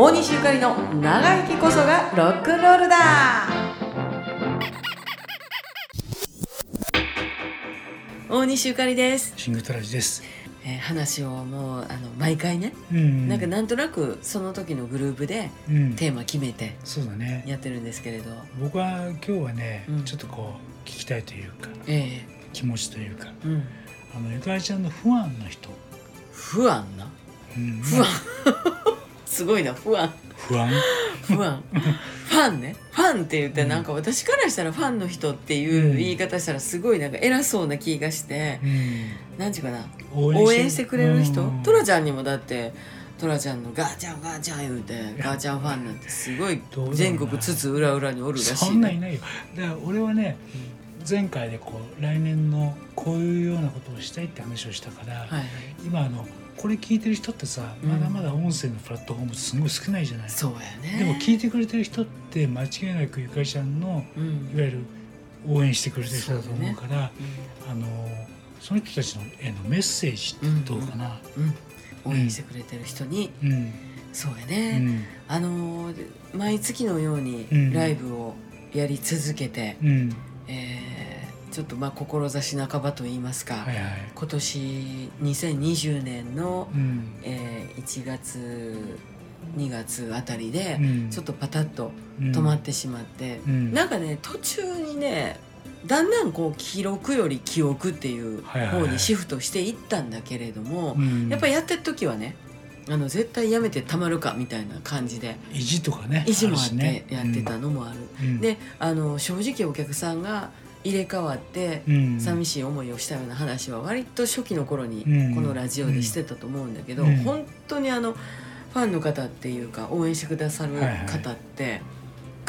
大西ゆかりの長生きこそがロックンロールだ。大西ゆかりです、シングトラジです。えー話をもうあの毎回ね、うんなんかなんとなくその時のグループでうん、テーマ決めてそうだね。やってるんですけれど。僕は今日はね、うん。ちょっとこう聞きたいというかえ気持ちというか、えうん。あのゆかりちゃんの不安の人、不安な？うん、不安すごいな。不安。不安、不安。ファンね。ファンって言ってなんか私からしたらファンの人っていう言い方したらすごいなんか偉そうな気がしてうん、何て言うかな。応応援してくれる人？うん。トラちゃんにもだってトラちゃんのガーちゃんガーちゃん言うてガーちゃんファンなんてすごい全国津々浦々におるらしいそんないないよ。だから俺はね、前回でこう来年のこういうようなことをしたいって話をしたから、はいはい。今あのこれ聞いてる人ってさ、うん。まだまだ音声のプラットフォームすごい少ないじゃない。そうやね。でも聞いてくれてる人って間違いなくゆかりちゃんのうん。いわゆる応援してくれてる人だと思うからうあのその人たちのへのメッセージってどうかな。応援してくれてる人に。うん。そうやうねん。あのー毎月のようにうん。ライブをやり続けてうん。えーちょっとまあ志半ばと言いますか、はいはい。今年2020年の、うん。えー1月2月あたりでうん。ちょっとパタッとうん止まってしまって、うん。なんかね途中にねだんだんこう記録より記憶っていうはいはいはい。方にシフトしていったんだけれども、うん。やっぱりやってる時はねあの絶対やめてたまるかみたいな感じで意地とかね意地もあってね。やってたのもある。うん。であの正直お客さんが入れ替わってうん。寂しい思いをしたような話は割と初期の頃にうん。このラジオでしてたと思うんだけど、うん。本当にあのファンの方っていうか応援してくださる方って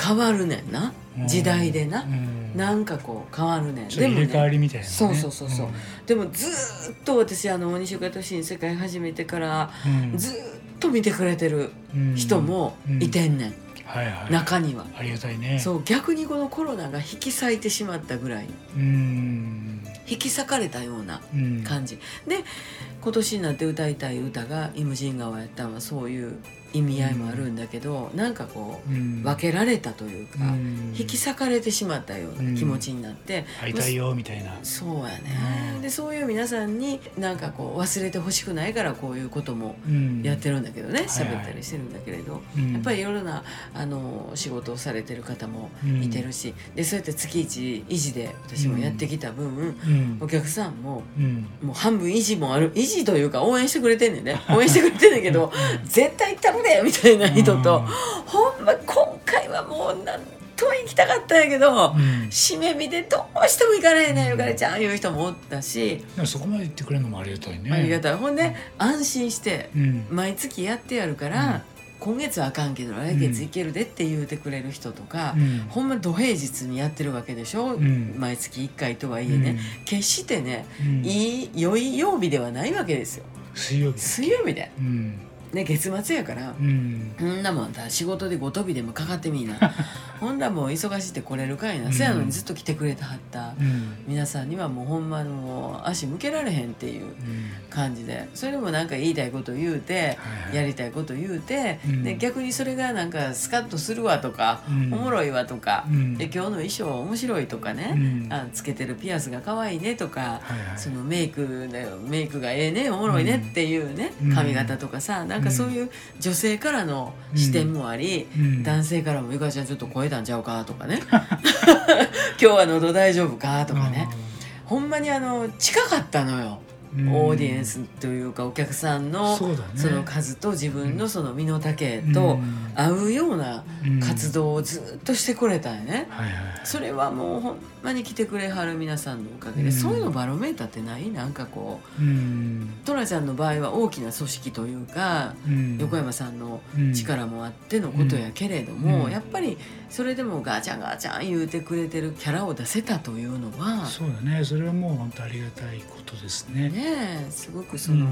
変わるねんな、うん。時代でな、うん。なんかこう変わるねん。ちょっと入れ替わりみたいなね。そうそうそうそう。でもずーっと私あの大西岡俊に世界始めてからうん。ずーっと見てくれてるうん。人もいてんねん、はいはい。中には。ありがたいね。そう逆にこのコロナが引き裂いてしまったぐらい。うん。引き裂かれたようなうん。感じ。で今年になって歌いたい歌が「イムジン川」やったのはそういう意味合いもあるんだけど、なんかこううん。分けられたというか、うん。引き裂かれてしまったような気持ちになって、会いたいよみたいな。そうやね、うん。でそういう皆さんになんかこう忘れてほしくないからこういうこともうん。やってるんだけどねはい喋ったりしてるんだけれど、うん。やっぱりいろいろなあの仕事をされてる方もいてるし、でそうやって月一維持で私もやってきた分、うん。お客さんもうん。もう半分維持もある維持というか応援してくれてんねんね。応援してくれてんねんけど絶対行ったるでみたいな人と、ほんま今回はもうなんと行きたかったんやけど、うん。締め日でどうしても行かれへんねんゆかりちゃんいう人もおったし、そこまで言ってくれるのもありがたいね。ありがたい。ほんで安心してうん。毎月やってやるから、今月はあかんけど来月行けるでって言うてくれる人とか、うん。ほんま土平日にやってるわけでしょ、ん。毎月1回とはいえね、決してね、うん。いい良い曜日ではないわけですよ。水曜日水曜日で、うんね、月末やから、うん。そんなもんだ仕事でごとびでもかかってみいなほんなもう忙しいって来れるかいな、うん。せやのにずっと来てくれてはったうん。皆さんにはもうほんまもう足向けられへんっていううん。感じで。それでもなんか言いたいこと言うて、やりたいこと言うて、うん。で逆にそれがなんかスカッとするわとか、うん。おもろいわとか、うん。で今日の衣装面白いとかね、うん。あつけてるピアスが可愛いねとか、そのメイクでメイクがええねおもろいねっていうね、うん。髪型とかさなんかそういう女性からの視点もあり、うん。男性からも「ゆかちゃんちょっと超えたんちゃうか?」とかね「今日は喉大丈夫か?」とかね、ほんまにあの近かったのよ、うんオーディエンスというかお客さんのその数と自分のその身の丈うとん。合うようなうん活動をずっとしてくれたんよね。それはもうほんまに来てくれはる皆さんのおかげで、うん。そういうのバロメーターってない？なんかこううん。トラちゃんの場合は大きな組織というか、うん。横山さんのうん力もあってのことやけれども、うん。やっぱりそれでもガチャンガチャン言うてくれてるキャラを出せたというのは、そうだね。それはもう本当ありがたいことですねねねえすごくその、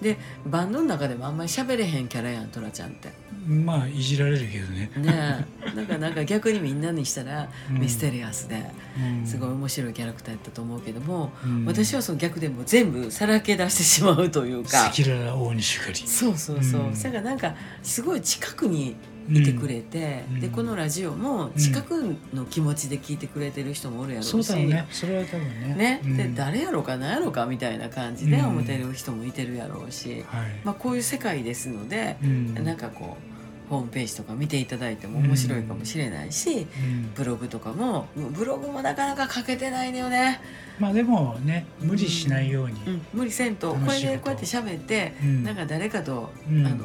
でバンドの中でもあんまり喋れへんキャラやんトラちゃんって。うんまあいじられるけどね、ねえ。なんかなんか逆にみんなにしたらうん。ミステリアスでうん。すごい面白いキャラクターやったと思うけども、うん。私はその逆でもう全部さらけ出してしまうというか。赤裸々大西狩り。そうそうそう、うん。それがなんかすごい近くにいてくれて、うん。でこのラジオも近くの気持ちで聞いてくれてる人もおるやろうし、そうだろうね。それは多分ね。ね。うん。で誰やろうか何やろうかみたいな感じでうん。思ってる人もいてるやろうし、はい、まあ、こういう世界ですので、うん。なんかこうホームページとか見ていただいても面白いかもしれないし、うん。ブログとかもブログもなかなか書けてないのよね、まあでもね無理しないように、うん、無理せんと。これでこうやって喋って、うん。なんか誰かと、うん。あの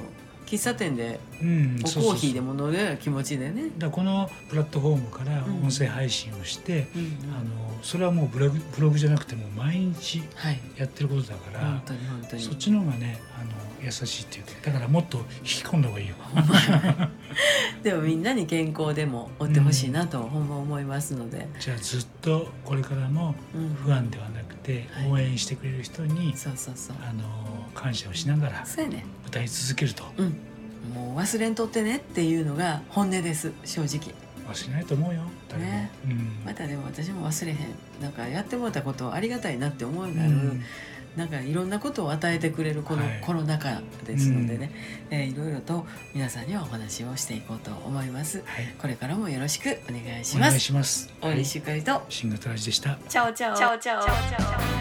喫茶店でうんコーヒーでも飲むような気持ちでね。だこのプラットフォームからうん。音声配信をして、うんうん。あのそれはもうブログブログじゃなくてもう毎日はい。やってることだから、本当に本当に。そっちの方がねあの優しいっていうかだからもっと引き込んだ方がいいよ。でもみんなに健康でも追ってほしいなとほんま思いますので、じゃあずっとこれからもうん不安ではなくてはい。応援してくれる人に、そうそうそう。あの感謝をしながら歌い続けると。うん。もう忘れんとってねっていうのが本音です正直。忘れないと思うよ誰も。ね。うん。またでも私も忘れへん。なんかやってもらったことありがたいなって思うようになる、うんなんかいろんなことを与えてくれるこのはい。コロナ禍ですのでね、えーいろいろと皆さんにはお話をしていこうと思います。はい、これからもよろしくお願いしお願いますします。大西ゆかりと。新型ラジでした。チャオチャオ。チャオチャオ